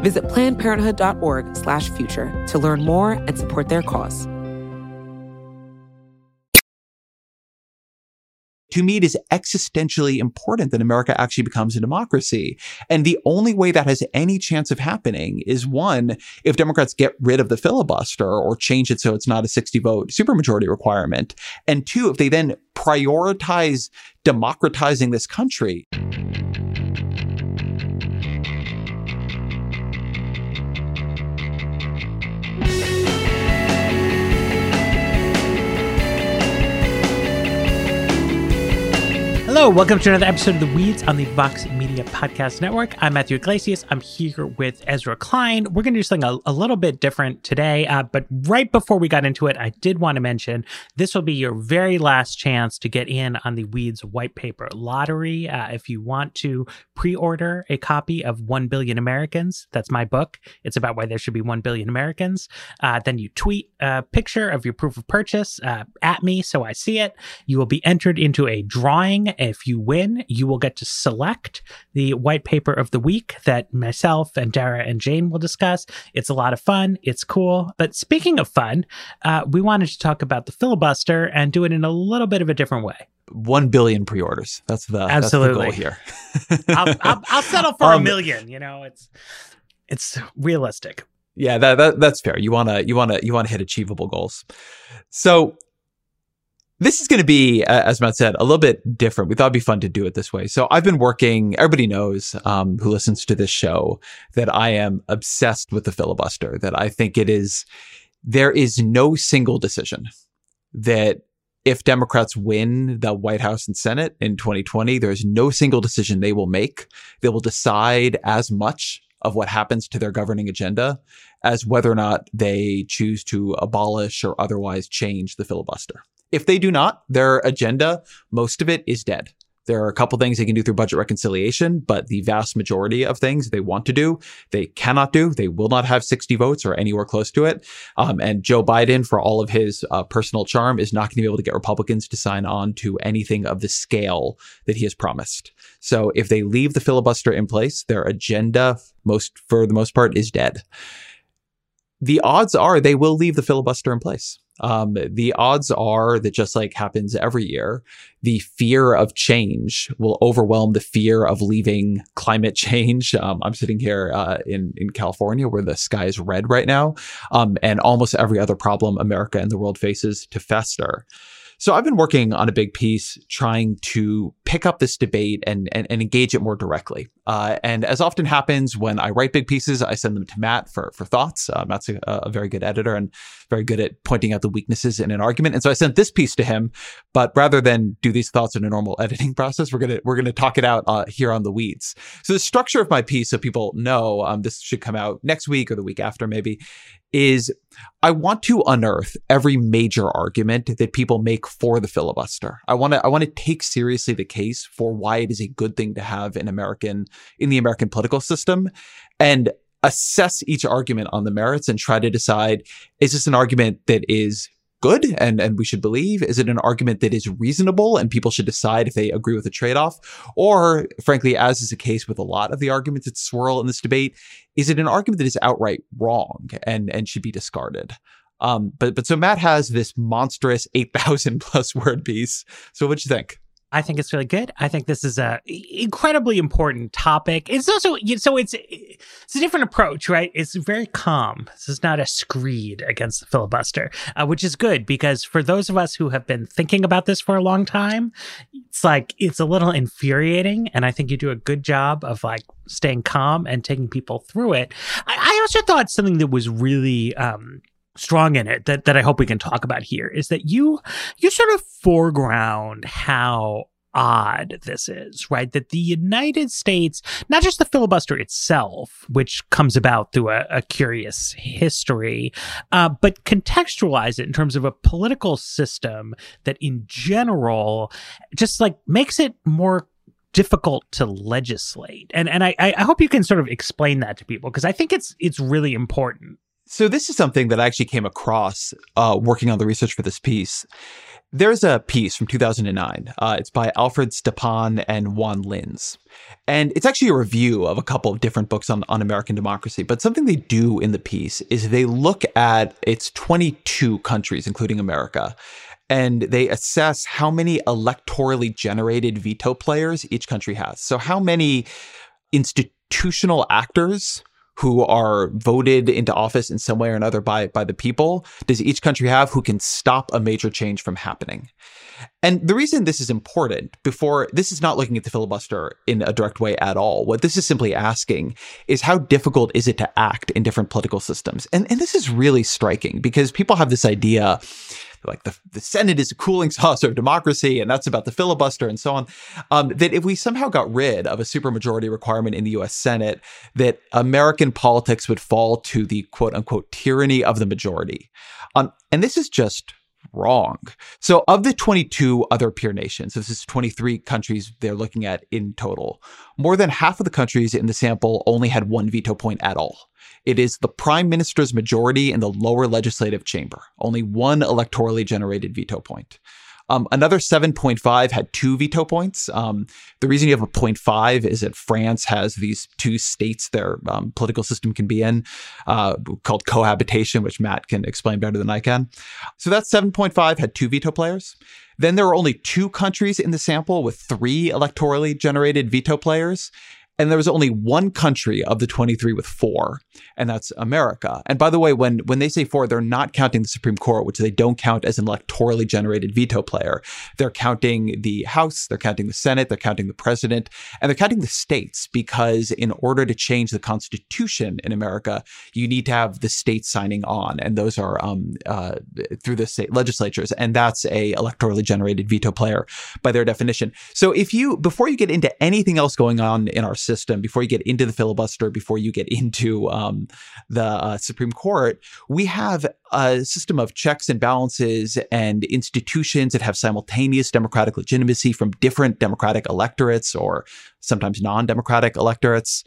Visit plannedparenthood.org/future to learn more and support their cause. to me, it is existentially important that America actually becomes a democracy. And the only way that has any chance of happening is one, if Democrats get rid of the filibuster or change it so it's not a 60 vote supermajority requirement. And two, if they then prioritize democratizing this country. Hello, welcome to another episode of The Weeds on the Vox Podcast Network. I'm Matthew Yglesias. I'm here with Ezra Klein. We're going to do something a, a little bit different today, uh, but right before we got into it, I did want to mention this will be your very last chance to get in on the Weeds white paper lottery. Uh, if you want to pre order a copy of 1 Billion Americans, that's my book. It's about why there should be 1 billion Americans. Uh, then you tweet a picture of your proof of purchase uh, at me so I see it. You will be entered into a drawing if you win, you will get to select the white paper of the week that myself and Dara and Jane will discuss. It's a lot of fun. It's cool. But speaking of fun, uh, we wanted to talk about the filibuster and do it in a little bit of a different way. One billion pre-orders. That's the absolutely that's the here. I'll, I'll, I'll, settle for um, a million. You know, it's it's realistic. Yeah, that, that that's fair. You wanna you wanna you wanna hit achievable goals. So this is going to be, as Matt said, a little bit different. We thought it'd be fun to do it this way. So I've been working, everybody knows um, who listens to this show that I am obsessed with the filibuster, that I think it is, there is no single decision that if Democrats win the White House and Senate in 2020, there is no single decision they will make. They will decide as much of what happens to their governing agenda as whether or not they choose to abolish or otherwise change the filibuster. If they do not, their agenda, most of it is dead. There are a couple things they can do through budget reconciliation, but the vast majority of things they want to do, they cannot do. They will not have 60 votes or anywhere close to it. Um, and Joe Biden, for all of his uh, personal charm, is not going to be able to get Republicans to sign on to anything of the scale that he has promised. So if they leave the filibuster in place, their agenda, most for the most part, is dead. The odds are they will leave the filibuster in place um, the odds are that just like happens every year, the fear of change will overwhelm the fear of leaving climate change. Um, I'm sitting here uh, in in California where the sky is red right now, um, and almost every other problem America and the world faces to fester. So I've been working on a big piece trying to pick up this debate and, and, and engage it more directly. Uh, and as often happens when I write big pieces, I send them to Matt for, for thoughts. Uh, Matt's a, a, very good editor and very good at pointing out the weaknesses in an argument. And so I sent this piece to him, but rather than do these thoughts in a normal editing process, we're going to, we're going to talk it out uh, here on the weeds. So the structure of my piece, so people know, um, this should come out next week or the week after maybe, is I want to unearth every major argument that people make for the filibuster. I want to I want to take seriously the case for why it is a good thing to have in American in the American political system and assess each argument on the merits and try to decide is this an argument that is good and, and we should believe? Is it an argument that is reasonable and people should decide if they agree with the trade off? Or, frankly, as is the case with a lot of the arguments that swirl in this debate, is it an argument that is outright wrong and, and should be discarded? Um, but, but so Matt has this monstrous 8,000 plus word piece. So what'd you think? I think it's really good. I think this is a incredibly important topic. It's also so it's it's a different approach, right? It's very calm. This is not a screed against the filibuster, uh, which is good because for those of us who have been thinking about this for a long time, it's like it's a little infuriating. And I think you do a good job of like staying calm and taking people through it. I, I also thought something that was really um, strong in it that, that I hope we can talk about here is that you you sort of foreground how odd this is, right? That the United States, not just the filibuster itself, which comes about through a, a curious history, uh, but contextualize it in terms of a political system that in general just like makes it more difficult to legislate. And and I, I hope you can sort of explain that to people because I think it's it's really important. So this is something that I actually came across uh, working on the research for this piece. There's a piece from 2009. Uh, it's by Alfred Stepan and Juan Linz. And it's actually a review of a couple of different books on, on American democracy. But something they do in the piece is they look at its 22 countries, including America, and they assess how many electorally generated veto players each country has. So, how many institutional actors who are voted into office in some way or another by, by the people does each country have who can stop a major change from happening? And the reason this is important before this is not looking at the filibuster in a direct way at all. What this is simply asking is how difficult is it to act in different political systems? And, and this is really striking because people have this idea like the, the Senate is a cooling saucer of democracy, and that's about the filibuster and so on. Um, that if we somehow got rid of a supermajority requirement in the U.S. Senate, that American politics would fall to the quote unquote tyranny of the majority. Um, and this is just wrong. So, of the 22 other peer nations, this is 23 countries they're looking at in total, more than half of the countries in the sample only had one veto point at all. It is the prime minister's majority in the lower legislative chamber, only one electorally generated veto point. Um, another 7.5 had two veto points. Um, the reason you have a 0.5 is that France has these two states their um, political system can be in uh, called cohabitation, which Matt can explain better than I can. So that 7.5 had two veto players. Then there were only two countries in the sample with three electorally generated veto players. And there was only one country of the 23 with four, and that's America. And by the way, when, when they say four, they're not counting the Supreme Court, which they don't count as an electorally generated veto player. They're counting the House, they're counting the Senate, they're counting the president, and they're counting the states because in order to change the Constitution in America, you need to have the states signing on. And those are um, uh, through the state legislatures. And that's a electorally generated veto player by their definition. So if you, before you get into anything else going on in our system, before you get into the filibuster, before you get into um, the uh, Supreme Court, we have a system of checks and balances and institutions that have simultaneous democratic legitimacy from different democratic electorates or sometimes non democratic electorates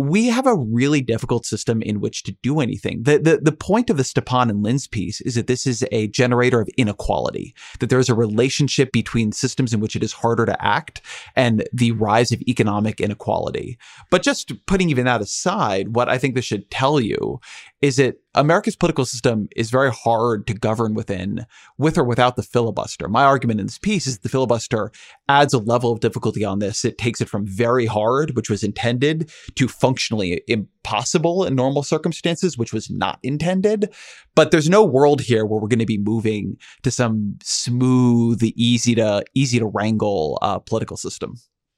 we have a really difficult system in which to do anything. The, the, the point of the Stepan and Linz piece is that this is a generator of inequality, that there's a relationship between systems in which it is harder to act and the rise of economic inequality. But just putting even that aside, what I think this should tell you is that America's political system is very hard to govern within, with or without the filibuster. My argument in this piece is the filibuster adds a level of difficulty on this. It takes it from very hard, which was intended, to functionally impossible in normal circumstances, which was not intended. But there's no world here where we're going to be moving to some smooth, easy to easy to wrangle uh, political system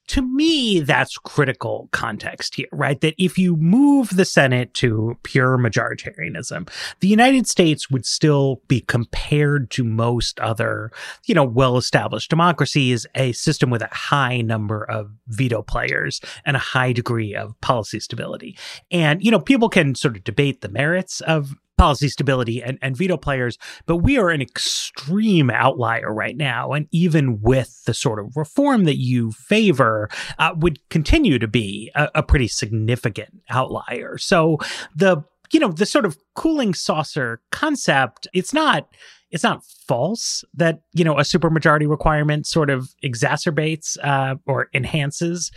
to me, that's critical context here, right? That if you move the Senate to pure majoritarianism, the United States would still be compared to most other, you know, well established democracies, a system with a high number of veto players and a high degree of policy stability. And, you know, people can sort of debate the merits of policy stability and, and veto players, but we are an extreme outlier right now. And even with the sort of reform that you favor, uh, would continue to be a, a pretty significant outlier. So the you know the sort of cooling saucer concept it's not it's not false that you know a supermajority requirement sort of exacerbates uh, or enhances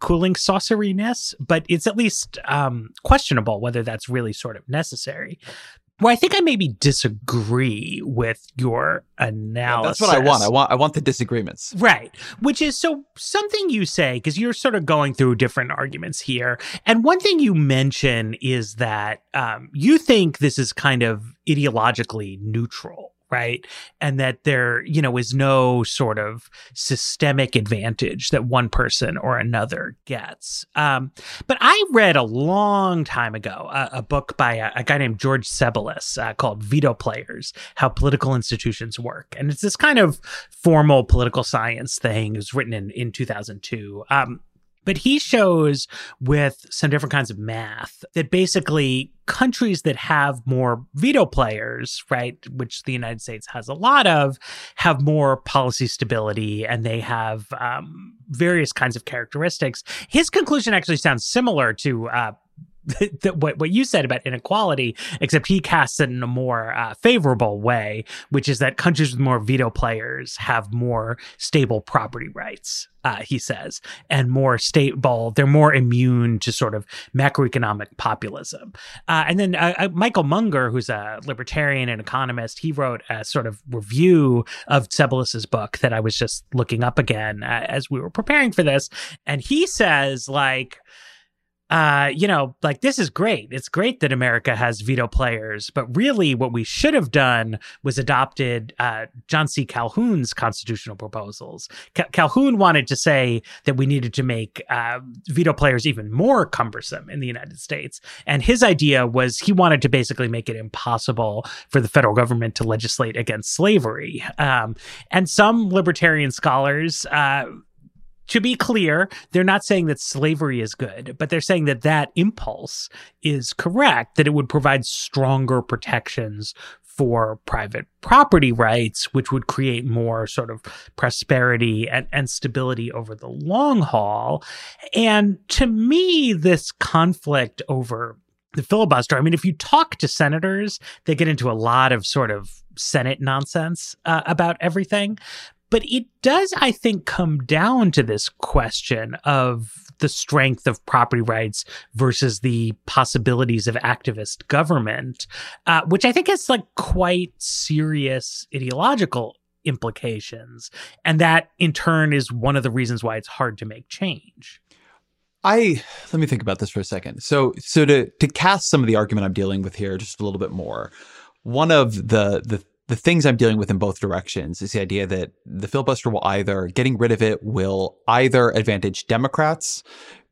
cooling sauceriness, but it's at least um, questionable whether that's really sort of necessary. Well, I think I maybe disagree with your analysis. that's what I want. I want I want the disagreements. Right. Which is so something you say because you're sort of going through different arguments here. And one thing you mention is that um, you think this is kind of ideologically neutral right? And that there, you know, is no sort of systemic advantage that one person or another gets. Um, but I read a long time ago a, a book by a, a, guy named George Tsebelis uh, called Veto Players How Political Institutions Work. And it's this kind of formal political science thing. It was written in, in 2002. Um, but he shows with some different kinds of math that basically countries that have more veto players, right, which the United States has a lot of, have more policy stability and they have um, various kinds of characteristics. His conclusion actually sounds similar to uh, what what you said about inequality, except he casts it in a more uh, favorable way, which is that countries with more veto players have more stable property rights. Uh, he says, and more stable. They're more immune to sort of macroeconomic populism. Uh, and then uh, uh, Michael Munger, who's a libertarian and economist, he wrote a sort of review of Tsebelis's book that I was just looking up again uh, as we were preparing for this, and he says like uh, you know, like this is great. It's great that America has veto players, but really what we should have done was adopted uh, John C. Calhoun's constitutional proposals. Calhoun wanted to say that we needed to make uh, veto players even more cumbersome in the United States. And his idea was he wanted to basically make it impossible for the federal government to legislate against slavery. Um, and some libertarian scholars, uh, to be clear, they're not saying that slavery is good, but they're saying that that impulse is correct, that it would provide stronger protections for private property rights, which would create more sort of prosperity and, and stability over the long haul. And to me, this conflict over the filibuster, I mean, if you talk to senators, they get into a lot of sort of Senate nonsense uh, about everything. But it does, I think, come down to this question of the strength of property rights versus the possibilities of activist government, uh, which I think has like quite serious ideological implications. And that in turn is one of the reasons why it's hard to make change. I let me think about this for a second. So so to to cast some of the argument I'm dealing with here just a little bit more. One of the the the things I'm dealing with in both directions is the idea that the filibuster will either getting rid of it will either advantage Democrats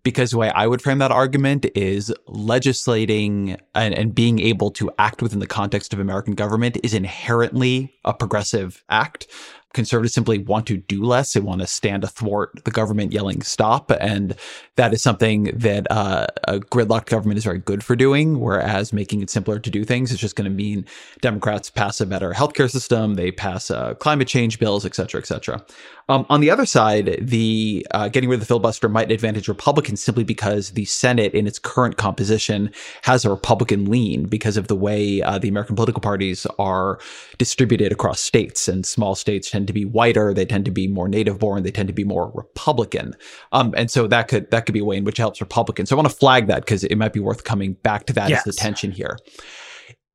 because the way I would frame that argument is legislating and, and, being able to act within the context of American government is inherently a progressive act conservatives simply want to do less. They want to stand athwart the government yelling stop. And that is something that uh, a gridlocked government is very good for doing. Whereas making it simpler to do things is just going to mean Democrats pass a better healthcare system, they pass uh, climate change bills, et cetera, et cetera. Um, on the other side, the uh, getting rid of the filibuster might advantage Republicans simply because the Senate, in its current composition, has a Republican lean because of the way uh, the American political parties are distributed across states, and small states tend to be whiter, they tend to be more native born, they tend to be more Republican, um, and so that could that could be a way in which it helps Republicans. So I want to flag that because it might be worth coming back to that yes. as the tension here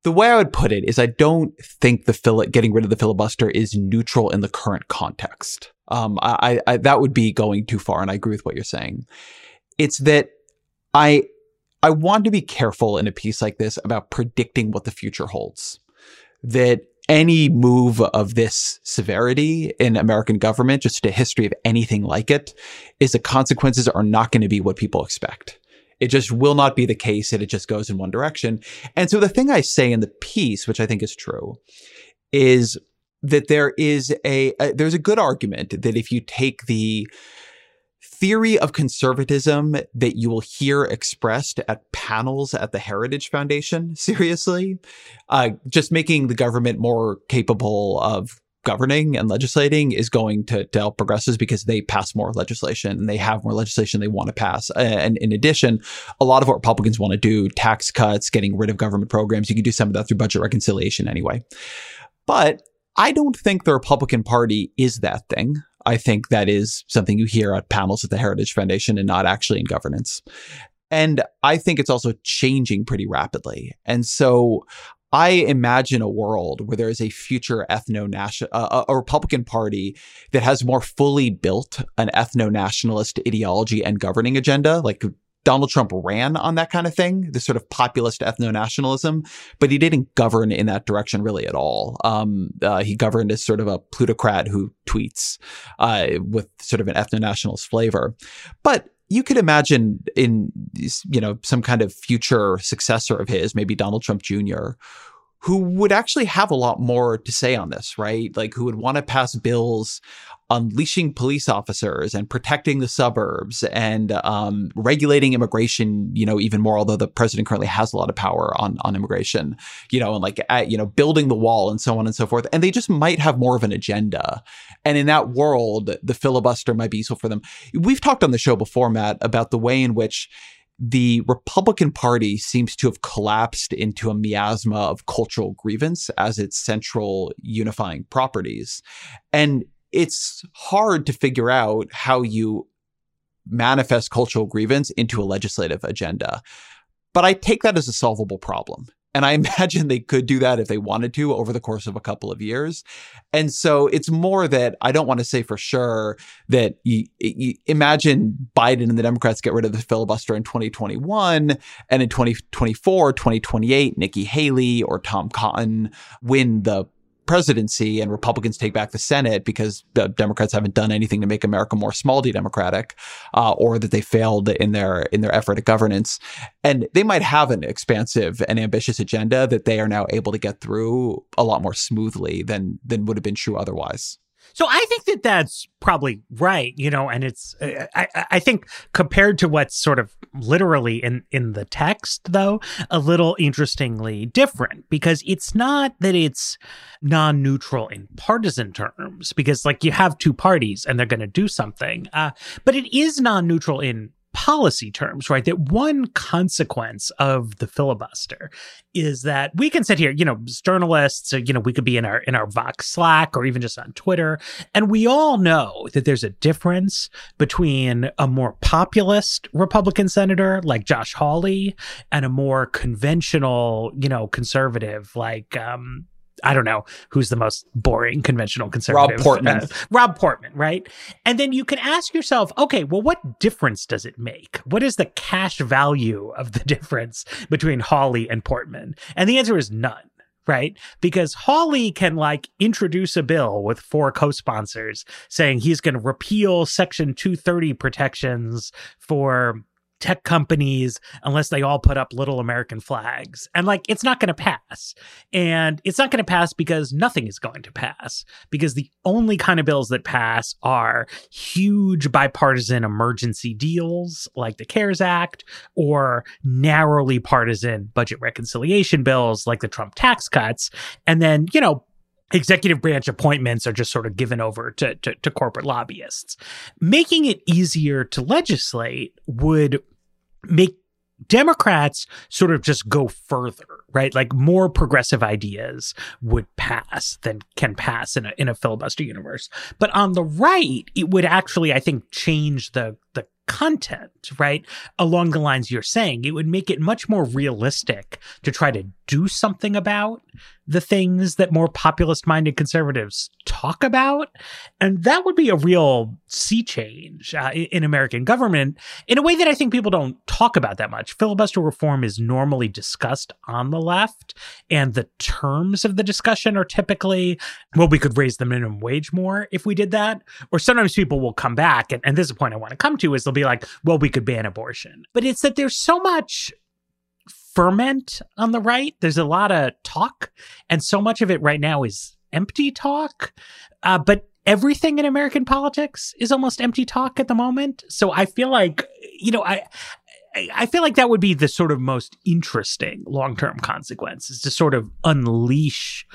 the way I would put it is I don't think the fil- getting rid of the filibuster is neutral in the current context. Um, I, I, that would be going too far, and I agree with what you're saying. It's that I I want to be careful in a piece like this about predicting what the future holds. That any move of this severity in American government, just a history of anything like it, is the consequences are not going to be what people expect. It just will not be the case that it just goes in one direction. And so the thing I say in the piece, which I think is true, is that there is a, a there's a good argument that if you take the theory of conservatism that you will hear expressed at panels at the Heritage Foundation seriously, uh, just making the government more capable of governing and legislating is going to, to help progressives because they pass more legislation and they have more legislation they want to pass. And in addition, a lot of what Republicans want to do, tax cuts, getting rid of government programs, you can do some of that through budget reconciliation anyway. But I don't think the Republican Party is that thing. I think that is something you hear at panels at the Heritage Foundation and not actually in governance. And I think it's also changing pretty rapidly. And so I imagine a world where there is a future ethno national, uh, a Republican Party that has more fully built an ethno nationalist ideology and governing agenda, like Donald Trump ran on that kind of thing, this sort of populist ethno nationalism, but he didn't govern in that direction really at all. Um, uh, he governed as sort of a plutocrat who tweets uh, with sort of an ethno nationalist flavor. But you could imagine in you know some kind of future successor of his, maybe Donald Trump Jr., who would actually have a lot more to say on this, right? Like who would want to pass bills unleashing police officers and protecting the suburbs and um, regulating immigration, you know, even more. Although the president currently has a lot of power on on immigration, you know, and like at, you know, building the wall and so on and so forth. And they just might have more of an agenda. And in that world, the filibuster might be useful for them. We've talked on the show before, Matt, about the way in which the Republican Party seems to have collapsed into a miasma of cultural grievance as its central unifying properties. And it's hard to figure out how you manifest cultural grievance into a legislative agenda. But I take that as a solvable problem. And I imagine they could do that if they wanted to over the course of a couple of years. And so it's more that I don't want to say for sure that you, you imagine Biden and the Democrats get rid of the filibuster in 2021 and in 2024, 2028, Nikki Haley or Tom Cotton win the presidency and Republicans take back the Senate because the Democrats haven't done anything to make America more small d democratic, uh, or that they failed in their in their effort at governance. And they might have an expansive and ambitious agenda that they are now able to get through a lot more smoothly than than would have been true otherwise. So I think that that's probably right, you know, and it's uh, I, I think compared to what's sort of literally in in the text though, a little interestingly different because it's not that it's non-neutral in partisan terms because like you have two parties and they're going to do something, uh, but it is non-neutral in policy terms, right? That one consequence of the filibuster is that we can sit here, you know, journalists, you know, we could be in our in our Vox Slack or even just on Twitter, and we all know that there's a difference between a more populist Republican senator like Josh Hawley and a more conventional, you know, conservative like um, I don't know who's the most boring conventional conservative. Rob Portman. Uh, Rob Portman, right? And then you can ask yourself, okay, well, what difference does it make? What is the cash value of the difference between Hawley and Portman? And the answer is none right? Because Hawley can like introduce a bill with four co-sponsors saying he's going to repeal section 230 protections for tech companies unless they all put up little American flags. And like, it's not going to pass. And it's not going to pass because nothing is going to pass. Because the only kind of bills that pass are huge bipartisan emergency deals like the CARES Act or narrowly partisan budget reconciliation bills like the Trump tax cuts. And then, you know, executive branch appointments are just sort of given over to, to, to, corporate lobbyists. Making it easier to legislate would make Democrats sort of just go further, right? Like more progressive ideas would pass than can pass in a in a filibuster universe. But on the right, it would actually, I think, change the the content, right? Along the lines you're saying, it would make it much more realistic to try to do something about the things that more populist minded conservatives talk about. And that would be a real sea change uh, in American government in a way that I think people don't talk about that much. Filibuster reform is normally discussed on the left, and the terms of the discussion are typically, well, we could raise the minimum wage more if we did that. Or sometimes people will come back, and, and this is a point I want to come to, is they'll be like, well, we could ban abortion. But it's that there's so much ferment on the right. There's a lot of talk, and so much of it right now is empty talk. Uh, but everything in American politics is almost empty talk at the moment. So I feel like, you know, I. I feel like that would be the sort of most interesting long term consequence is to sort of unleash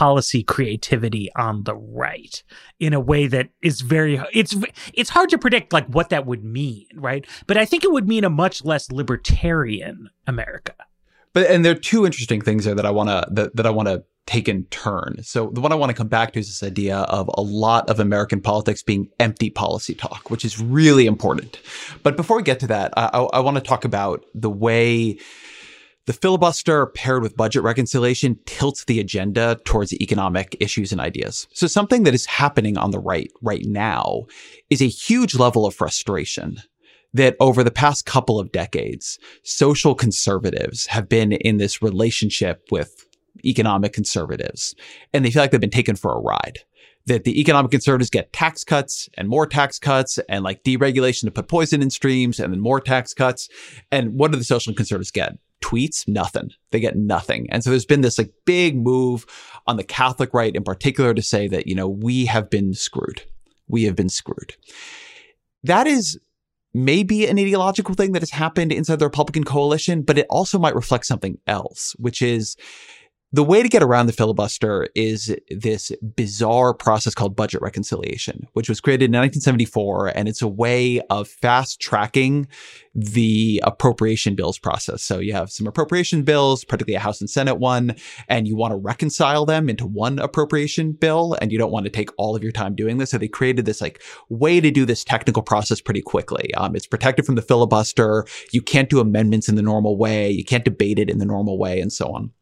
policy creativity on the right in a way that is very it's it's hard to predict like what that would mean right? But i think it would mean a much less libertarian america. But and there are two interesting things there that i want to that, that i want to take in turn. So the one i want to come back to is this idea of a lot of american politics being empty policy talk which is really important. But before we get to that i, I, I want to talk about the way the filibuster paired with budget reconciliation tilts the agenda towards economic issues and ideas. So something that is happening on the right right now is a huge level of frustration that over the past couple of decades, social conservatives have been in this relationship with economic conservatives, and they feel like they've been taken for a ride. That the economic conservatives get tax cuts and more tax cuts and like deregulation to put poison in streams and then more tax cuts. And what do the social conservatives get? Tweets? Nothing. They get nothing. And so there's been this like big move on the Catholic right in particular to say that, you know, we have been screwed. We have been screwed. That is maybe an ideological thing that has happened inside the Republican coalition, but it also might reflect something else, which is the way to get around the filibuster is this bizarre process called budget reconciliation, which was created in 1974. And it's a way of fast tracking the appropriation bills process. So you have some appropriation bills, particularly a House and Senate one, and you want to reconcile them into one appropriation bill. And you don't want to take all of your time doing this. So they created this like way to do this technical process pretty quickly. Um, it's protected from the filibuster. You can't do amendments in the normal way. You can't debate it in the normal way and so on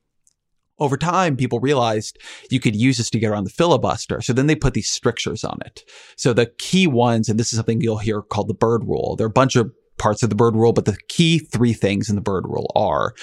over time, people realized you could use this to get around the filibuster. So then they put these strictures on it. So the key ones, and this is something you'll hear called the Byrd rule. There are a bunch of parts of the Byrd rule, but the key three things in the Byrd rule are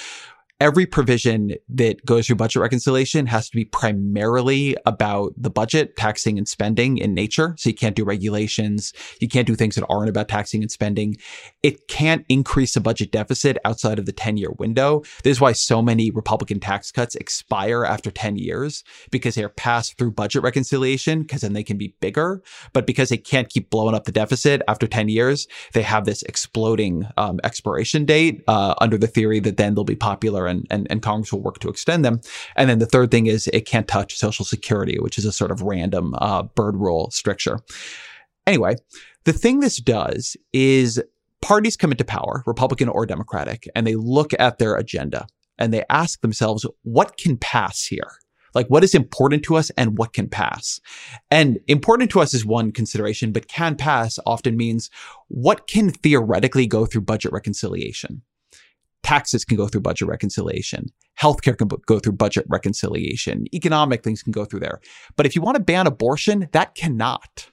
every provision that goes through budget reconciliation has to be primarily about the budget, taxing and spending in nature. So you can't do regulations. You can't do things that aren't about taxing and spending. It can't increase the budget deficit outside of the 10 year window. This is why so many Republican tax cuts expire after 10 years because they're passed through budget reconciliation because then they can be bigger. But because they can't keep blowing up the deficit after 10 years, they have this exploding um, expiration date uh, under the theory that then they'll be popular and, and, and Congress will work to extend them. And then the third thing is it can't touch Social Security, which is a sort of random uh, Byrd rule stricture. Anyway, the thing this does is parties come into power, Republican or Democratic, and they look at their agenda and they ask themselves, what can pass here? Like what is important to us and what can pass? And important to us is one consideration, but can pass often means what can theoretically go through budget reconciliation? Taxes can go through budget reconciliation. Healthcare can go through budget reconciliation. Economic things can go through there. But if you want to ban abortion, that cannot.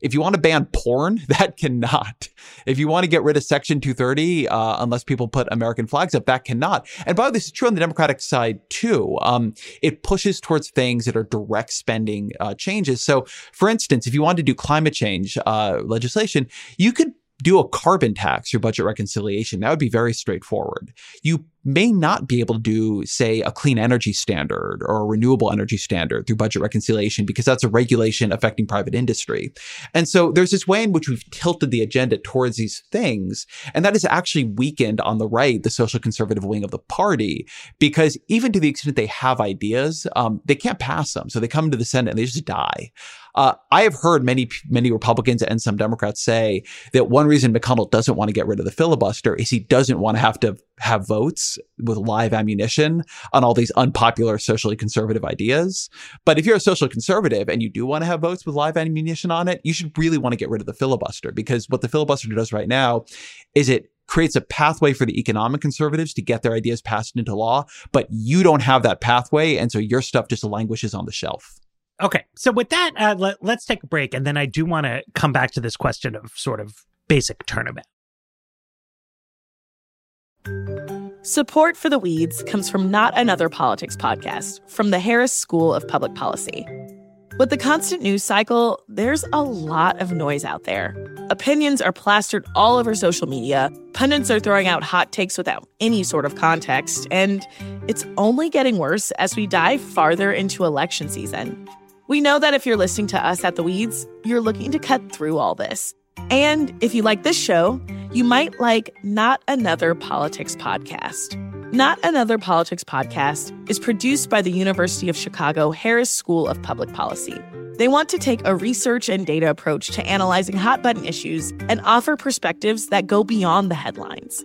If you want to ban porn, that cannot. If you want to get rid of Section 230, uh, unless people put American flags up, that cannot. And by the way, this is true on the Democratic side too. Um, it pushes towards things that are direct spending uh, changes. So, for instance, if you want to do climate change uh, legislation, you could do a carbon tax through budget reconciliation. That would be very straightforward. You may not be able to do, say, a clean energy standard or a renewable energy standard through budget reconciliation because that's a regulation affecting private industry. And so there's this way in which we've tilted the agenda towards these things. And that has actually weakened on the right, the social conservative wing of the party, because even to the extent they have ideas, um, they can't pass them. So they come to the Senate and they just die. Uh, I have heard many, many Republicans and some Democrats say that one reason McConnell doesn't want to get rid of the filibuster is he doesn't want to have to have votes with live ammunition on all these unpopular socially conservative ideas. But if you're a social conservative and you do want to have votes with live ammunition on it, you should really want to get rid of the filibuster because what the filibuster does right now is it creates a pathway for the economic conservatives to get their ideas passed into law, but you don't have that pathway. And so your stuff just languishes on the shelf. Okay. So with that, uh, let, let's take a break. And then I do want to come back to this question of sort of basic turnabout. Support for the Weeds comes from Not Another Politics podcast from the Harris School of Public Policy. With the constant news cycle, there's a lot of noise out there. Opinions are plastered all over social media, pundits are throwing out hot takes without any sort of context, and it's only getting worse as we dive farther into election season. We know that if you're listening to us at The Weeds, you're looking to cut through all this. And if you like this show, you might like Not Another Politics Podcast. Not Another Politics Podcast is produced by the University of Chicago Harris School of Public Policy. They want to take a research and data approach to analyzing hot button issues and offer perspectives that go beyond the headlines.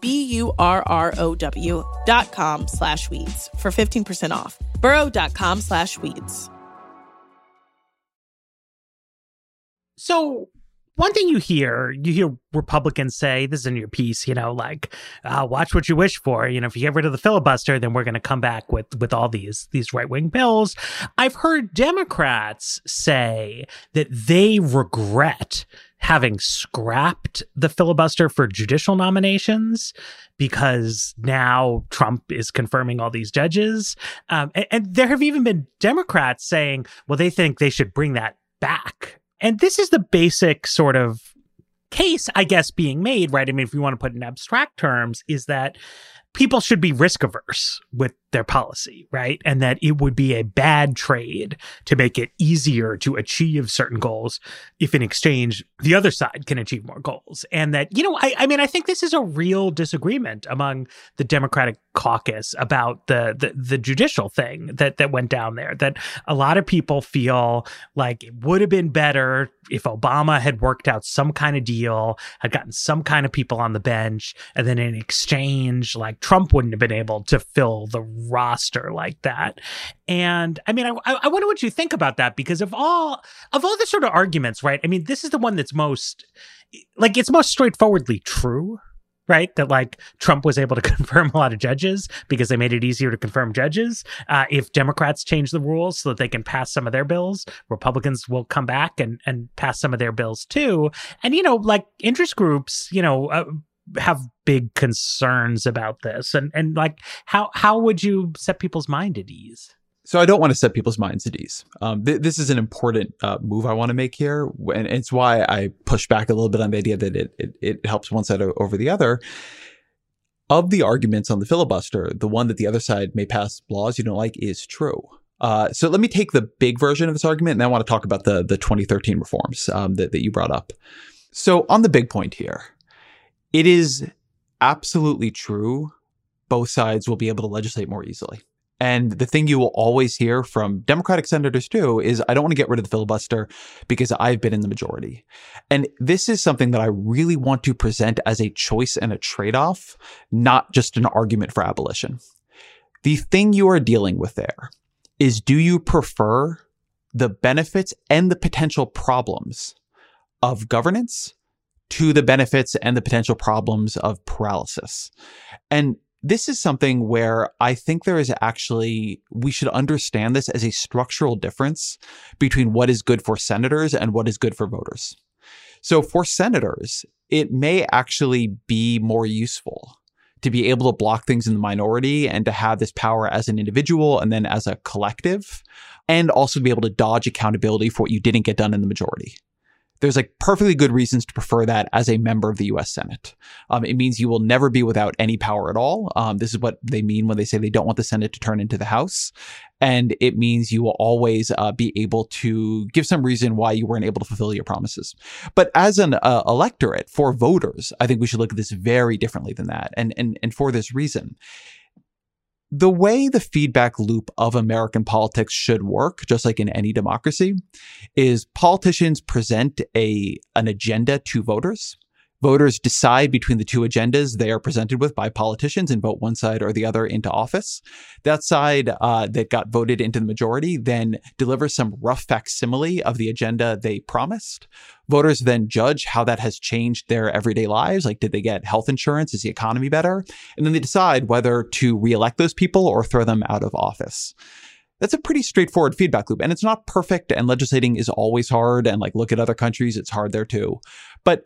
B-U-R-R-O-W dot com slash weeds for 15% off. burrow.com slash weeds. So one thing you hear, you hear Republicans say, this is in your piece, you know, like, uh, watch what you wish for. You know, if you get rid of the filibuster, then we're going to come back with with all these these right wing bills. I've heard Democrats say that they regret having scrapped the filibuster for judicial nominations because now Trump is confirming all these judges. Um, and, and there have even been Democrats saying, well, they think they should bring that back. And this is the basic sort of case, I guess, being made, right? I mean, if you want to put in abstract terms, is that people should be risk averse with their policy, right? And that it would be a bad trade to make it easier to achieve certain goals if in exchange the other side can achieve more goals. And that, you know, I, I mean, I think this is a real disagreement among the Democratic caucus about the, the the judicial thing that that went down there. That a lot of people feel like it would have been better if Obama had worked out some kind of deal, had gotten some kind of people on the bench, and then in exchange, like Trump wouldn't have been able to fill the roster like that. And I mean, I, I wonder what you think about that because of all of all the sort of arguments, right? I mean, this is the one that's most like it's most straightforwardly true. Right, that like Trump was able to confirm a lot of judges because they made it easier to confirm judges. Uh, if Democrats change the rules so that they can pass some of their bills, Republicans will come back and and pass some of their bills too. And you know, like interest groups, you know, uh, have big concerns about this and and like how how would you set people's mind at ease so I don't want to set people's minds at ease. Um, th- this is an important uh, move I want to make here, and it's why I push back a little bit on the idea that it it, it helps one side over the other. Of the arguments on the filibuster, the one that the other side may pass laws you don't like is true. Uh, so let me take the big version of this argument, and I want to talk about the the 2013 reforms um, that that you brought up. So on the big point here, it is absolutely true. Both sides will be able to legislate more easily. And the thing you will always hear from Democratic senators too is I don't want to get rid of the filibuster because I've been in the majority. And this is something that I really want to present as a choice and a trade off, not just an argument for abolition. The thing you are dealing with there is do you prefer the benefits and the potential problems of governance to the benefits and the potential problems of paralysis. And this is something where I think there is actually, we should understand this as a structural difference between what is good for senators and what is good for voters. So for senators, it may actually be more useful to be able to block things in the minority and to have this power as an individual and then as a collective, and also to be able to dodge accountability for what you didn't get done in the majority there's like perfectly good reasons to prefer that as a member of the U.S. Senate. Um, it means you will never be without any power at all. Um, this is what they mean when they say they don't want the Senate to turn into the House. And it means you will always uh, be able to give some reason why you weren't able to fulfill your promises. But as an uh, electorate for voters, I think we should look at this very differently than that. And, and, and for this reason, the way the feedback loop of American politics should work, just like in any democracy, is politicians present a an agenda to voters. Voters decide between the two agendas they are presented with by politicians and vote one side or the other into office. That side uh, that got voted into the majority then delivers some rough facsimile of the agenda they promised. Voters then judge how that has changed their everyday lives. Like, did they get health insurance? Is the economy better? And then they decide whether to reelect those people or throw them out of office. that's a pretty straightforward feedback loop. And it's not perfect, and legislating is always hard. And like, look at other countries, it's hard there too. But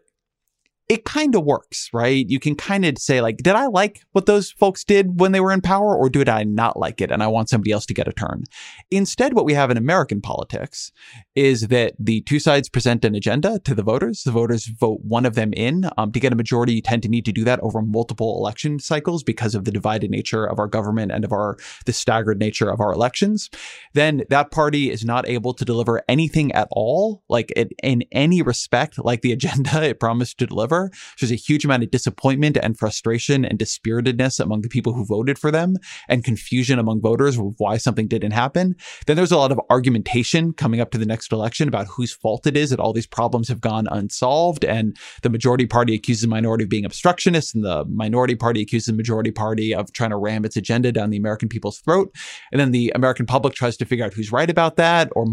it kind of works, right? You can kind of say, like, did I like what those folks did when they were in power, or did I not like it? And I want somebody else to get a turn. Instead, what we have in American politics is that the two sides present an agenda to the voters. The voters vote one of them in. Um, to get a majority, you tend to need to do that over multiple election cycles because of the divided nature of our government and of our the staggered nature of our elections. Then that party is not able to deliver anything at all, like in, in any respect, like the agenda it promised to deliver. There's a huge amount of disappointment and frustration and dispiritedness among the people who voted for them and confusion among voters of why something didn't happen. Then there's a lot of argumentation coming up to the next election about whose fault it is that all these problems have gone unsolved. And the majority party accuses the minority of being obstructionist, and the minority party accuses the majority party of trying to ram its agenda down the American people's throat. And then the American public tries to figure out who's right about that, or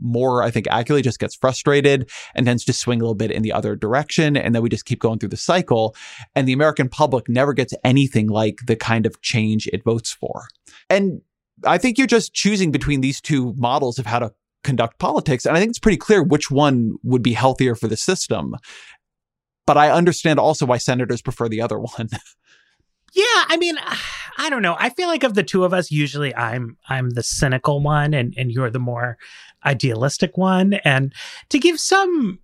more, I think, accurately, just gets frustrated and tends to swing a little bit in the other direction. And then we just keep going through the cycle. And the American public never gets anything like the kind of change it votes for. And I think you're just choosing between these two models of how to conduct politics. And I think it's pretty clear which one would be healthier for the system. But I understand also why senators prefer the other one. Yeah, I mean, I don't know. I feel like of the two of us, usually I'm I'm the cynical one, and and you're the more idealistic one. And to give some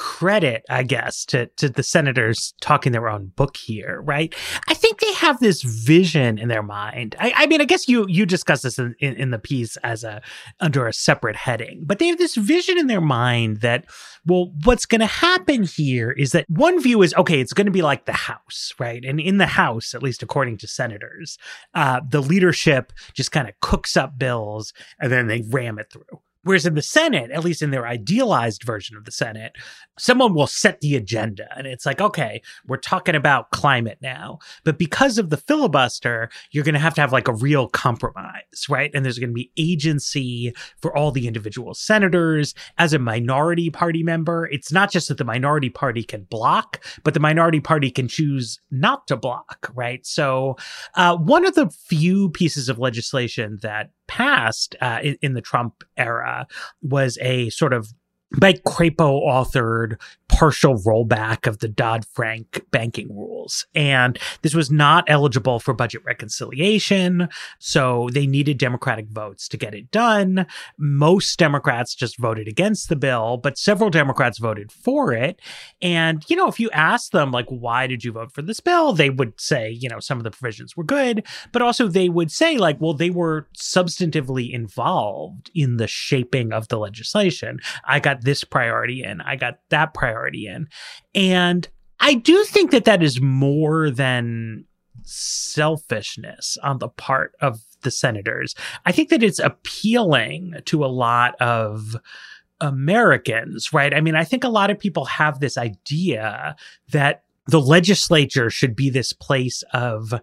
credit, I guess, to, to the senators talking their own book here, right? I think they have this vision in their mind. I, I mean, I guess you you discuss this in, in, in the piece as a under a separate heading, but they have this vision in their mind that, well, what's going to happen here is that one view is okay, it's going to be like the House, right? And in the House, at least according to senators, uh, the leadership just kind of cooks up bills and then they ram it through Whereas in the Senate, at least in their idealized version of the Senate, someone will set the agenda. And it's like, okay, we're talking about climate now. But because of the filibuster, you're going to have to have like a real compromise, right? And there's going to be agency for all the individual senators. As a minority party member, it's not just that the minority party can block, but the minority party can choose not to block, right? So, uh, one of the few pieces of legislation that passed uh, in, in the Trump era was a sort of Mike Crapo authored partial rollback of the Dodd Frank banking rules. And this was not eligible for budget reconciliation. So they needed Democratic votes to get it done. Most Democrats just voted against the bill, but several Democrats voted for it. And, you know, if you ask them, like, why did you vote for this bill? They would say, you know, some of the provisions were good, but also they would say, like, well, they were substantively involved in the shaping of the legislation. I got this priority in, I got that priority in. And I do think that that is more than selfishness on the part of the senators. I think that it's appealing to a lot of Americans, right? I mean, I think a lot of people have this idea that the legislature should be this place of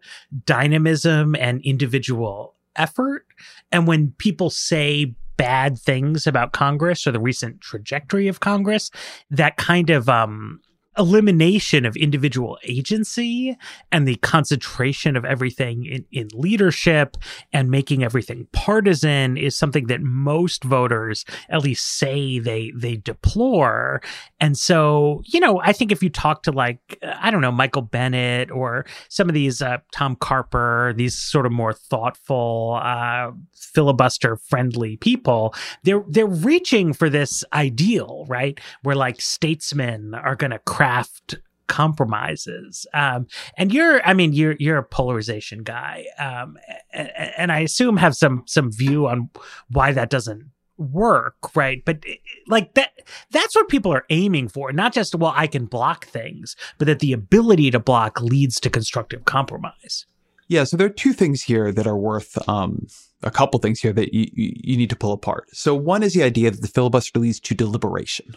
dynamism and individual effort. And when people say bad things about Congress or the recent trajectory of Congress, that kind of um, elimination of individual agency and the concentration of everything in, in leadership and making everything partisan is something that most voters at least say they they deplore. And so you know i think if you talk to like i don't know michael bennet or some of these uh, tom carper these sort of more thoughtful uh, filibuster friendly people they're they're reaching for this ideal right? Where like statesmen are going to crack craft compromises. Um, and you're, I mean, you're you're a polarization guy, um, and, and, I assume have some some view on why that doesn't work, right? But like that, that's what people are aiming for. Not just well, I can block things, but that the ability to block leads to constructive compromise. Yeah, so there are two things here that are worth um, a couple things here that you, you need to pull apart. So one is the idea that the filibuster leads to deliberation,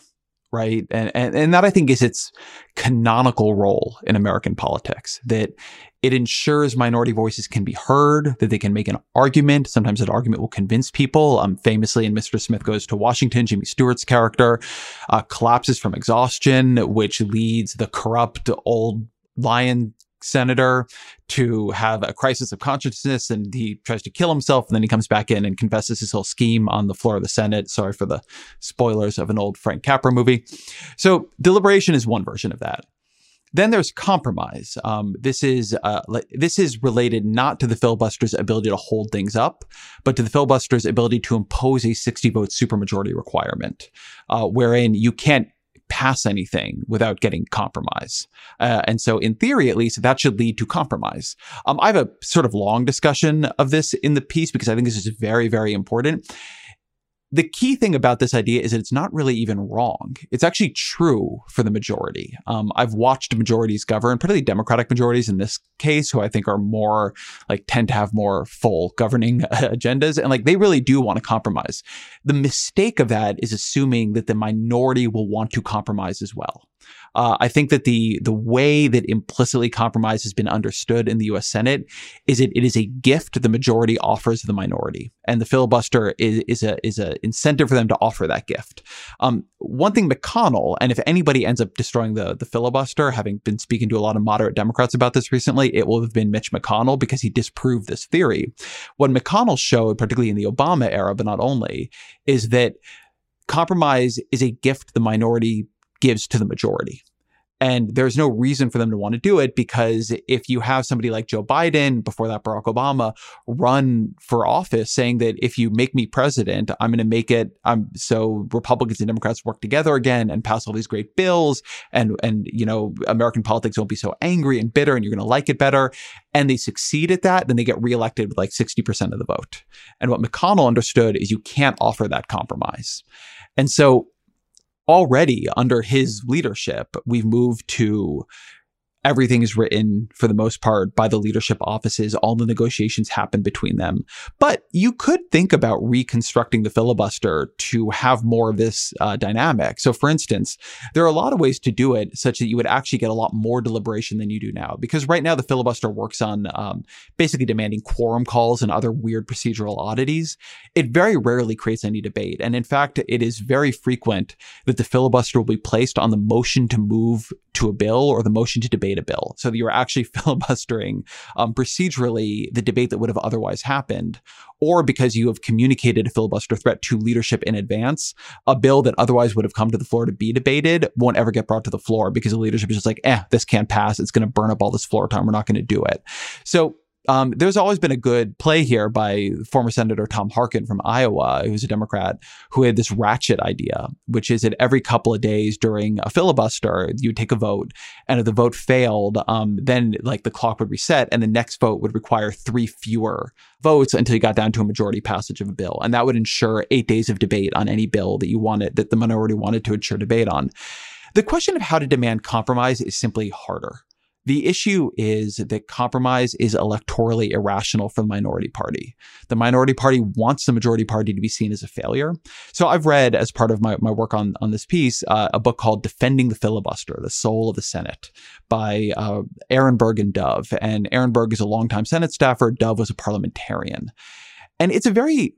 right? And, and, and that I think is its canonical role in American politics, that it ensures minority voices can be heard, that they can make an argument. Sometimes that argument will convince people. Um, famously in Mr. Smith Goes to Washington, Jimmy Stewart's character uh, collapses from exhaustion, which leads the corrupt old lion senator to have a crisis of consciousness and he tries to kill himself and then he comes back in and confesses his whole scheme on the floor of the Senate. Sorry for the spoilers of an old Frank Capra movie. So deliberation is one version of that. Then there's compromise. Um, this is uh, this is related not to the filibuster's ability to hold things up, but to the filibuster's ability to impose a 60 vote supermajority requirement, uh, wherein you can't pass anything without getting compromise. Uh, and so, in theory, at least, that should lead to compromise. Um, I have a sort of long discussion of this in the piece because I think this is very, very important the key thing about this idea is that it's not really even wrong. It's actually true for the majority. Um, I've watched majorities govern, particularly Democratic majorities in this case, who I think are more like tend to have more full governing agendas, and like they really do want to compromise. The mistake of that is assuming that the minority will want to compromise as well. Uh, I think that the the way that implicitly compromise has been understood in the U.S. Senate is it it is a gift the majority offers the minority, and the filibuster is is a is a incentive for them to offer that gift. Um, one thing McConnell, and if anybody ends up destroying the the filibuster, having been speaking to a lot of moderate Democrats about this recently, it will have been Mitch McConnell because he disproved this theory. What McConnell showed, particularly in the Obama era, but not only, is that compromise is a gift the minority gives to the majority. And there's no reason for them to want to do it because if you have somebody like Joe Biden, before that Barack Obama, run for office saying that if you make me president, I'm going to make it um, so Republicans and Democrats work together again and pass all these great bills and, and, you know, American politics won't be so angry and bitter and you're going to like it better. And they succeed at that, then they get reelected with like 60% of the vote. And what McConnell understood is you can't offer that compromise. And so already under his leadership, we've moved to everything is written for the most part by the leadership offices. All the negotiations happen between them. But you could think about reconstructing the filibuster to have more of this uh, dynamic. So, for instance, there are a lot of ways to do it such that you would actually get a lot more deliberation than you do now. Because right now, the filibuster works on um, basically demanding quorum calls and other weird procedural oddities. It very rarely creates any debate. And in fact, it is very frequent that the filibuster will be placed on the motion to move to a bill or the motion to debate a bill. So you are actually filibustering um, procedurally the debate that would have otherwise happened, or because you have communicated a filibuster threat to leadership in advance, a bill that otherwise would have come to the floor to be debated won't ever get brought to the floor because the leadership is just like, eh, this can't pass. It's going to burn up all this floor time. We're not going to do it. So um, there's always been a good play here by former Senator Tom Harkin from Iowa, who's a Democrat, who had this ratchet idea, which is that every couple of days during a filibuster, you take a vote, and if the vote failed, um, then like the clock would reset, and the next vote would require three fewer votes until you got down to a majority passage of a bill, and that would ensure eight days of debate on any bill that you wanted, that the minority wanted to ensure debate on. The question of how to demand compromise is simply harder. The issue is that compromise is electorally irrational for the minority party. The minority party wants the majority party to be seen as a failure. So I've read, as part of my, my work on, on this piece, uh, a book called Defending the Filibuster, The Soul of the Senate by uh, Arenberg and Dove. And Arenberg is a longtime Senate staffer. Dove was a parliamentarian. And it's a very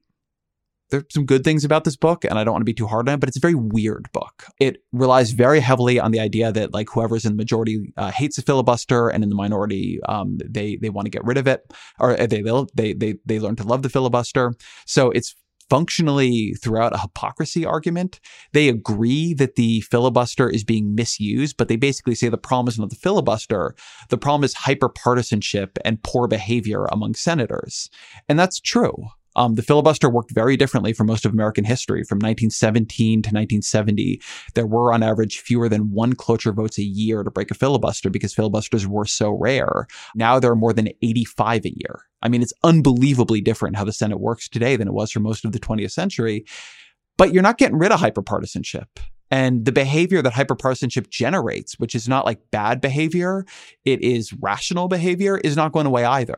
there's some good things about this book, and I don't want to be too hard on it, but it's a very weird book. It relies very heavily on the idea that like whoever's in the majority uh, hates the filibuster, and in the minority, um, they they want to get rid of it, or they they they they learn to love the filibuster. So it's functionally throughout a hypocrisy argument. They agree that the filibuster is being misused, but they basically say the problem is not the filibuster. The problem is hyperpartisanship and poor behavior among senators. And that's true. Um, the filibuster worked very differently for most of American history. From 1917 to 1970, there were on average fewer than one cloture votes a year to break a filibuster because filibusters were so rare. Now there are more than 85 a year. I mean, it's unbelievably different how the Senate works today than it was for most of the 20th century. But you're not getting rid of hyperpartisanship. And the behavior that hyperpartisanship generates, which is not like bad behavior, it is rational behavior, is not going away either.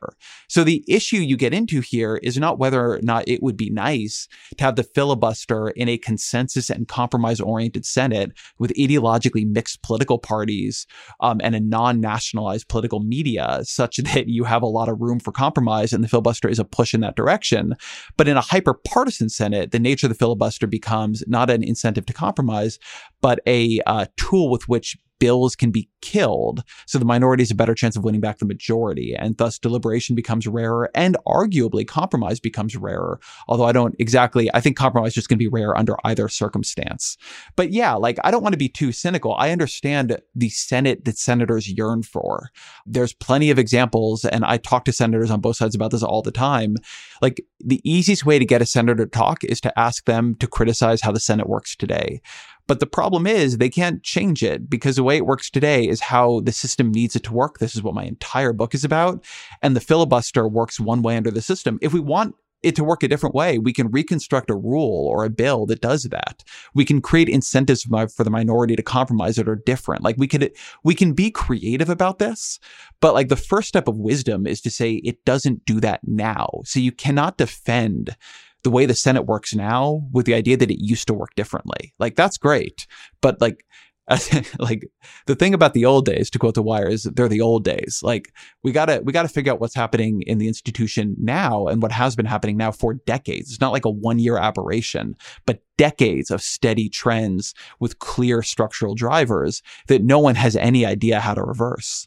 So the issue you get into here is not whether or not it would be nice to have the filibuster in a consensus and compromise oriented Senate with ideologically mixed political parties um, and a non nationalized political media, such that you have a lot of room for compromise and the filibuster is a push in that direction. But in a hyperpartisan Senate, the nature of the filibuster becomes not an incentive to compromise, but a uh, tool with which bills can be killed. So the minority has a better chance of winning back the majority. And thus deliberation becomes rarer and arguably compromise becomes rarer. Although I don't exactly, I think compromise is just going to be rare under either circumstance. But yeah, like I don't want to be too cynical. I understand the Senate that senators yearn for. There's plenty of examples, and I talk to senators on both sides about this all the time. Like the easiest way to get a senator to talk is to ask them to criticize how the Senate works today. But the problem is they can't change it because the way it works today is how the system needs it to work. This is what my entire book is about. And the filibuster works one way under the system. If we want it to work a different way, we can reconstruct a rule or a bill that does that. We can create incentives for the minority to compromise that are different. Like we could, we can be creative about this, but like the first step of wisdom is to say it doesn't do that now. So you cannot defend the way the Senate works now with the idea that it used to work differently. Like that's great, but like like the thing about the old days, to quote the wire, is they're the old days. Like we gotta we gotta figure out what's happening in the institution now and what has been happening now for decades. It's not like a one year aberration, but decades of steady trends with clear structural drivers that no one has any idea how to reverse.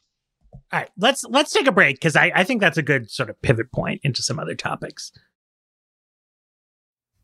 All right, let's let's take a break because I, I think that's a good sort of pivot point into some other topics.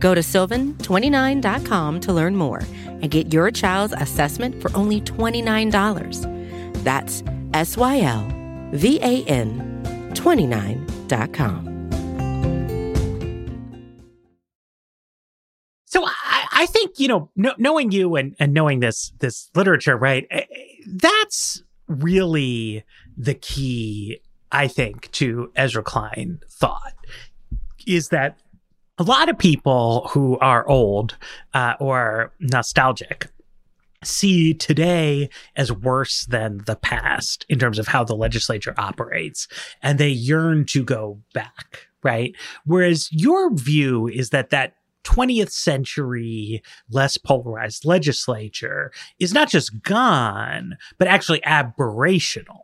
Go to sylvan29.com to learn more and get your child's assessment for only $29. That's S Y L V A N 29.com. So I, I think you know, kn- knowing you and, and knowing this this literature, right? eh, That's really the key, I think, to Ezra Klein thought is that a lot of people who are old uh, or nostalgic see today as worse than the past in terms of how the legislature operates and they yearn to go back right? Whereas your view is that that 20th century less polarized legislature is not just gone but actually aberrational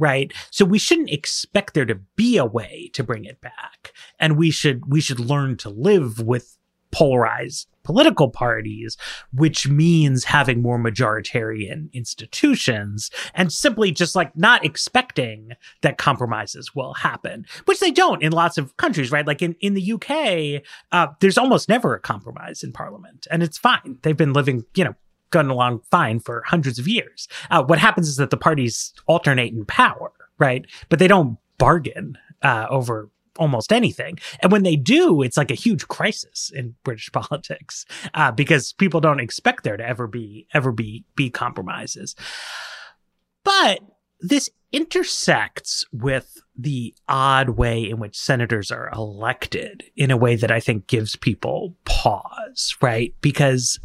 right? So we shouldn't expect there to be a way to bring it back. And we should we should learn to live with polarized political parties which means having more majoritarian institutions and simply just like not expecting that compromises will happen which they don't in lots of countries right? Like in in the UK uh, there's almost never a compromise in parliament and it's fine. They've been living you know gone along fine for hundreds of years. Uh, what happens is that the parties alternate in power, right? But they don't bargain uh, over almost anything. And when they do, it's like a huge crisis in British politics uh, because people don't expect there to ever be ever be be compromises. But this intersects with the odd way in which senators are elected in a way that I think gives people pause, right? Because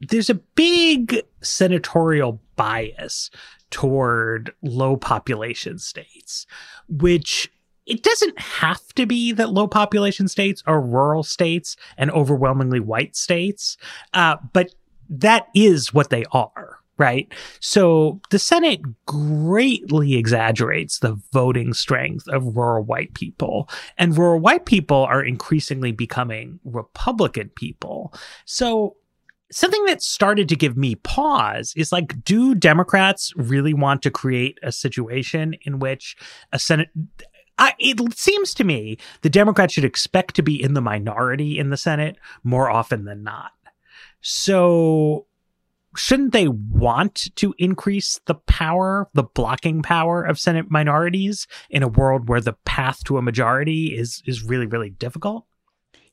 there's a big senatorial bias toward low population states, which it doesn't have to be that low population states are rural states and overwhelmingly white states, uh, but that is what they are. Right. So the Senate greatly exaggerates the voting strength of rural white people. And rural white people are increasingly becoming Republican people. So something that started to give me pause is like, do Democrats really want to create a situation in which a Senate? I, it seems to me the Democrats should expect to be in the minority in the Senate more often than not. So shouldn't they want to increase the power, the blocking power of Senate minorities in a world where the path to a majority is is really really difficult?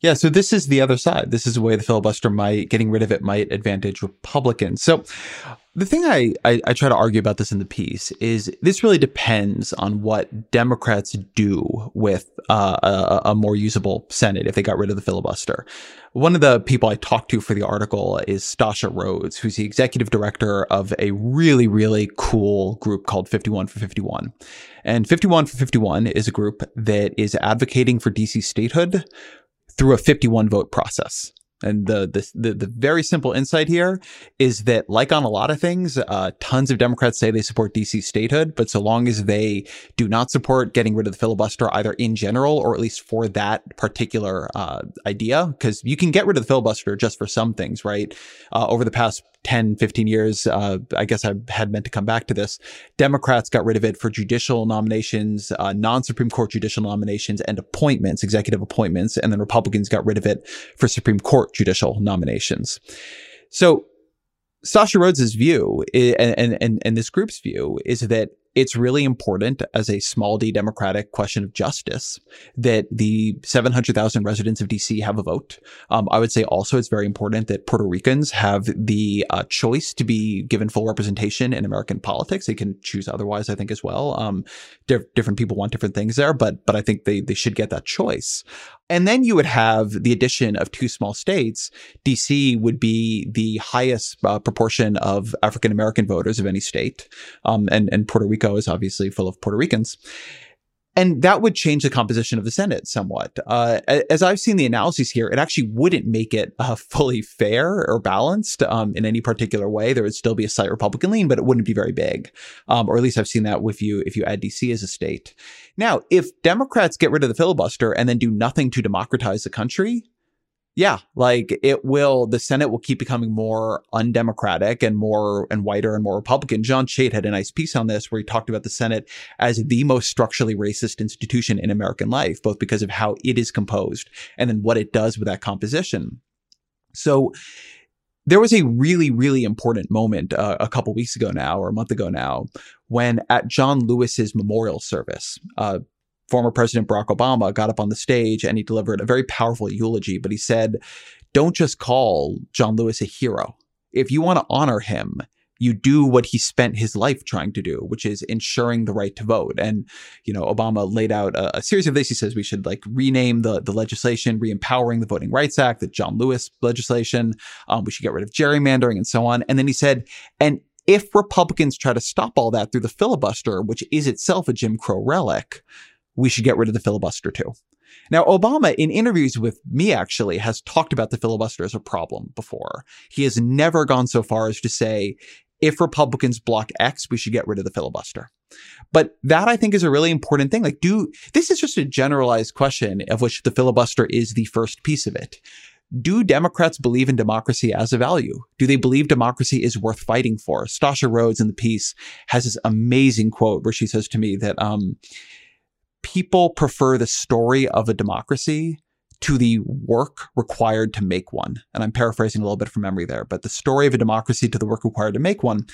Yeah, so this is the other side. This is a way the filibuster might getting rid of it might advantage Republicans. So the thing I, I, I try to argue about this in the piece is this really depends on what Democrats do with uh, a, a more usable Senate if they got rid of the filibuster. One of the people I talked to for the article is Stasha Rhodes, who's the executive director of a really, really cool group called 51 for 51. And 51 for 51 is a group that is advocating for DC statehood through a 51 vote process. And the, the, the the very simple insight here is that, like on a lot of things, uh, tons of Democrats say they support DC statehood, but so long as they do not support getting rid of the filibuster, either in general or at least for that particular uh, idea, because you can get rid of the filibuster just for some things, right? Uh, over the past 10, 15 years, uh, I guess I had meant to come back to this. Democrats got rid of it for judicial nominations, uh, non Supreme Court judicial nominations, and appointments, executive appointments. And then Republicans got rid of it for Supreme Court judicial nominations. So Stasha Rhodes' view and, and, and this group's view is that it's really important as a small d democratic question of justice that the 700,000 residents of DC have a vote. Um, I would say also it's very important that Puerto Ricans have the uh, choice to be given full representation in American politics. They can choose otherwise, I think, as well. Um, di- different people want different things there, but but I think they they should get that choice. And then you would have the addition of two small states. DC would be the highest uh, proportion of African American voters of any state, um, and and Puerto Rico is obviously full of Puerto Ricans. And that would change the composition of the Senate somewhat. Uh, as I've seen the analyses here, it actually wouldn't make it uh, fully fair or balanced um, in any particular way. There would still be a slight Republican lean, but it wouldn't be very big. Um, or at least I've seen that with you if you add DC as a state. Now, if Democrats get rid of the filibuster and then do nothing to democratize the country, yeah, like it will, the Senate will keep becoming more undemocratic and more and whiter and more Republican. Jon Chait had a nice piece on this where he talked about the Senate as the most structurally racist institution in American life, both because of how it is composed and then what it does with that composition. So there was a really, really important moment uh, a couple weeks ago now, or a month ago now, when at John Lewis's memorial service, uh, former President Barack Obama got up on the stage and he delivered a very powerful eulogy, but he said, don't just call John Lewis a hero. If you want to honor him, you do what he spent his life trying to do, which is ensuring the right to vote. And, you know, Obama laid out a, a series of this. He says we should like rename the, the legislation, re-empowering the Voting Rights Act, the John Lewis legislation. Um, we should get rid of gerrymandering and so on. And then he said, and if Republicans try to stop all that through the filibuster, which is itself a Jim Crow relic, we should get rid of the filibuster too. Now, Obama, in interviews with me, actually has talked about the filibuster as a problem before. He has never gone so far as to say, if Republicans block X, we should get rid of the filibuster. But that I think is a really important thing. Like, do this is just a generalized question of which the filibuster is the first piece of it. Do Democrats believe in democracy as a value? Do they believe democracy is worth fighting for? Stasha Rhodes in the piece has this amazing quote where she says to me that, um, people prefer the story of a democracy to the work required to make one. And I'm paraphrasing a little bit from memory there, but the story of a democracy to the work required to make one.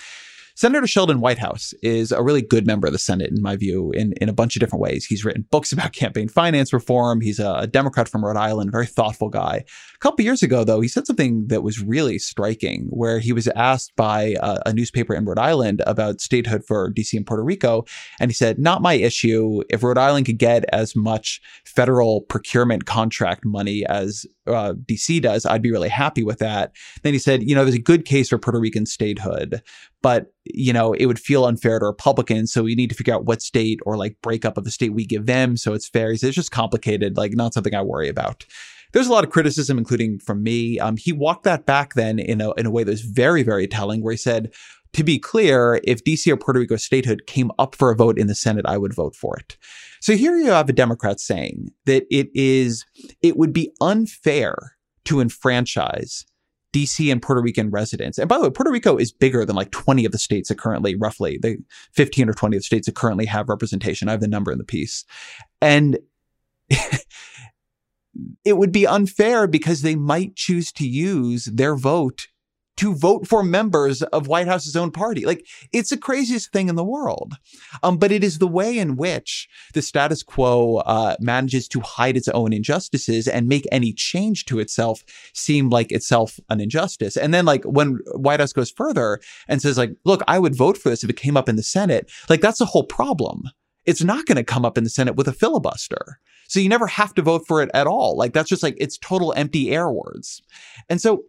Senator Sheldon Whitehouse is a really good member of the Senate, in my view, in, in a bunch of different ways. He's written books about campaign finance reform. He's a, Democrat from Rhode Island, a very thoughtful guy. A couple years ago, though, he said something that was really striking, where he was asked by a, a newspaper in Rhode Island about statehood for DC and Puerto Rico. And he said, Not my issue. If Rhode Island could get as much federal procurement contract money as uh, DC does, I'd be really happy with that. Then he said, You know, there's a good case for Puerto Rican statehood, but you know, it would feel unfair to Republicans. So we need to figure out what state or like breakup of the state we give them. So it's fair. It's just complicated, like not something I worry about. There's a lot of criticism, including from me. Um, he walked that back then in a, in a way that was very, very telling, where he said, to be clear, if DC or Puerto Rico statehood came up for a vote in the Senate, I would vote for it. So here you have a Democrat saying that it is, it would be unfair to enfranchise DC and Puerto Rican residents. And by the way, Puerto Rico is bigger than like 20 of the states that currently, roughly, the 15 or 20 of the states that currently have representation. I have the number in the piece. And it would be unfair because they might choose to use their vote to vote for members of Whitehouse's own party. Like it's the craziest thing in the world. Um, but it is the way in which the status quo uh, manages to hide its own injustices and make any change to itself seem like itself an injustice. And then like when White House goes further and says like, look, I would vote for this if it came up in the Senate. Like that's the whole problem. It's not going to come up in the Senate with a filibuster. So you never have to vote for it at all. Like that's just like it's total empty air words. And so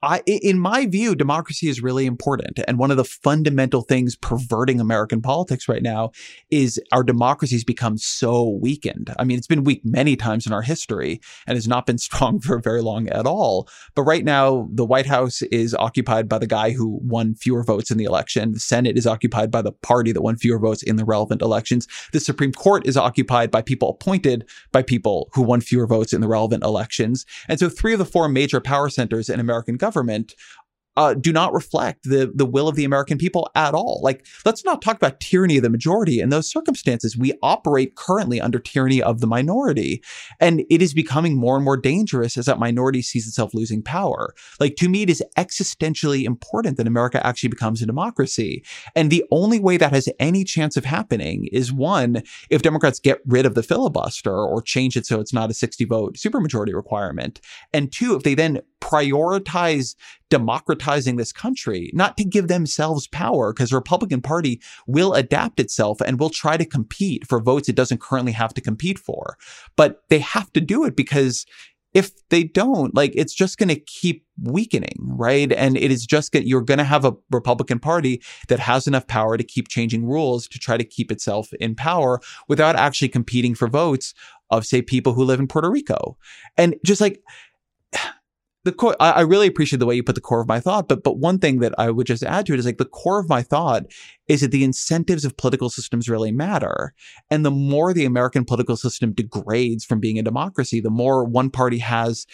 I, in my view, democracy is really important. And one of the fundamental things perverting American politics right now is our democracy has become so weakened. I mean, it's been weak many times in our history and has not been strong for very long at all. But right now, the White House is occupied by the guy who won fewer votes in the election. The Senate is occupied by the party that won fewer votes in the relevant elections. The Supreme Court is occupied by people appointed by people who won fewer votes in the relevant elections. And so three of the four major power centers in American government government uh, do not reflect the the will of the American people at all. Like, let's not talk about tyranny of the majority. In those circumstances, we operate currently under tyranny of the minority, and it is becoming more and more dangerous as that minority sees itself losing power. Like, to me, it is existentially important that America actually becomes a democracy, and the only way that has any chance of happening is one, if Democrats get rid of the filibuster or change it so it's not a sixty vote supermajority requirement, and two, if they then prioritize democratizing this country, not to give themselves power, because the Republican Party will adapt itself and will try to compete for votes it doesn't currently have to compete for. But they have to do it because if they don't, like it's just going to keep weakening, right? And it is just that you're going to have a Republican Party that has enough power to keep changing rules to try to keep itself in power without actually competing for votes of say people who live in Puerto Rico. And just like the core I, I, really appreciate the way you put the core of my thought but but one thing that i would just add to it is like the core of my thought is that the incentives of political systems really matter. And the more the american political system degrades from being a democracy the more one party has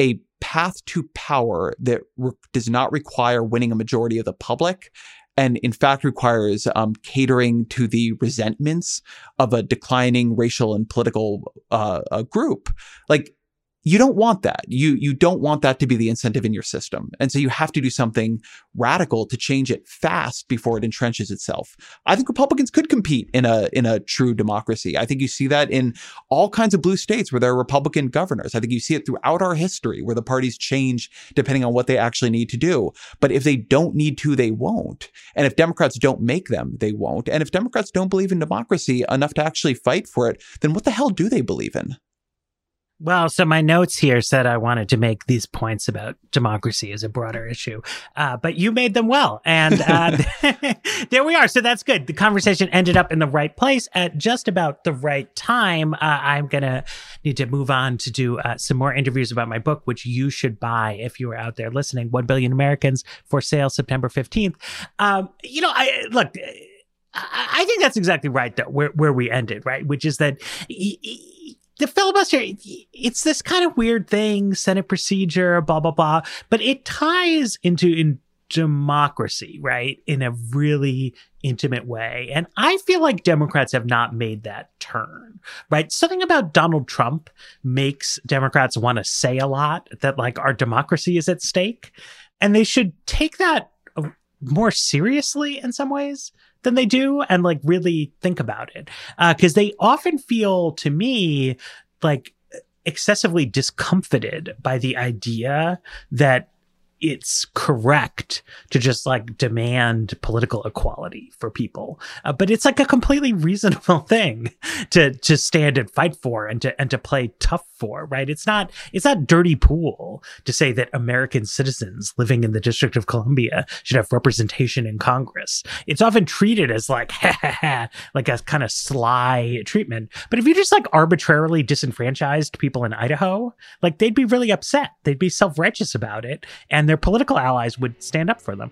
a path to power that re- does not require winning a majority of the public and in fact requires um, catering to the resentments of a declining racial and political uh, group. Like you don't want that. You you don't want that to be the incentive in your system. And so you have to do something radical to change it fast before it entrenches itself. I think Republicans could compete in a in a true democracy. I think you see that in all kinds of blue states where there are Republican governors. I think you see it throughout our history where the parties change depending on what they actually need to do. But if they don't need to, they won't. And if Democrats don't make them, they won't. And if Democrats don't believe in democracy enough to actually fight for it, then what the hell do they believe in? Well, so my notes here said I wanted to make these points about democracy as a broader issue, uh, but you made them well. And uh, there we are. So that's good. The conversation ended up in the right place at just about the right time. Uh, I'm going to need to move on to do uh, some more interviews about my book, which you should buy if you are out there listening 1 Billion Americans for sale September 15th. Um, you know, I look. I think that's exactly right, though, where, where we ended, right? Which is that the filibuster, it's this kind of weird thing, Senate procedure, blah, blah, blah, but it ties into in democracy, right? In a really intimate way. And I feel like Democrats have not made that turn, right? Something about Donald Trump makes Democrats want to say a lot that like our democracy is at stake. And they should take that uh, more seriously in some ways than they do and like really think about it. Uh, cause they often feel to me like excessively discomfited by the idea that it's correct to just like demand political equality for people. Uh, but it's like a completely reasonable thing to to stand and fight for and to and to play tough for, right? It's not it's not dirty pool to say that American citizens living in the District of Columbia should have representation in Congress. It's often treated as like like a kind of sly treatment. But if you just like arbitrarily disenfranchised people in Idaho, like they'd be really upset. They'd be self-righteous about it and their political allies would stand up for them.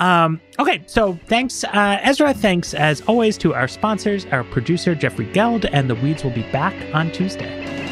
Um, okay, so thanks, uh, Ezra. Thanks, as always, to our sponsors, our producer, Jeffrey Geld, and the Weeds will be back on Tuesday.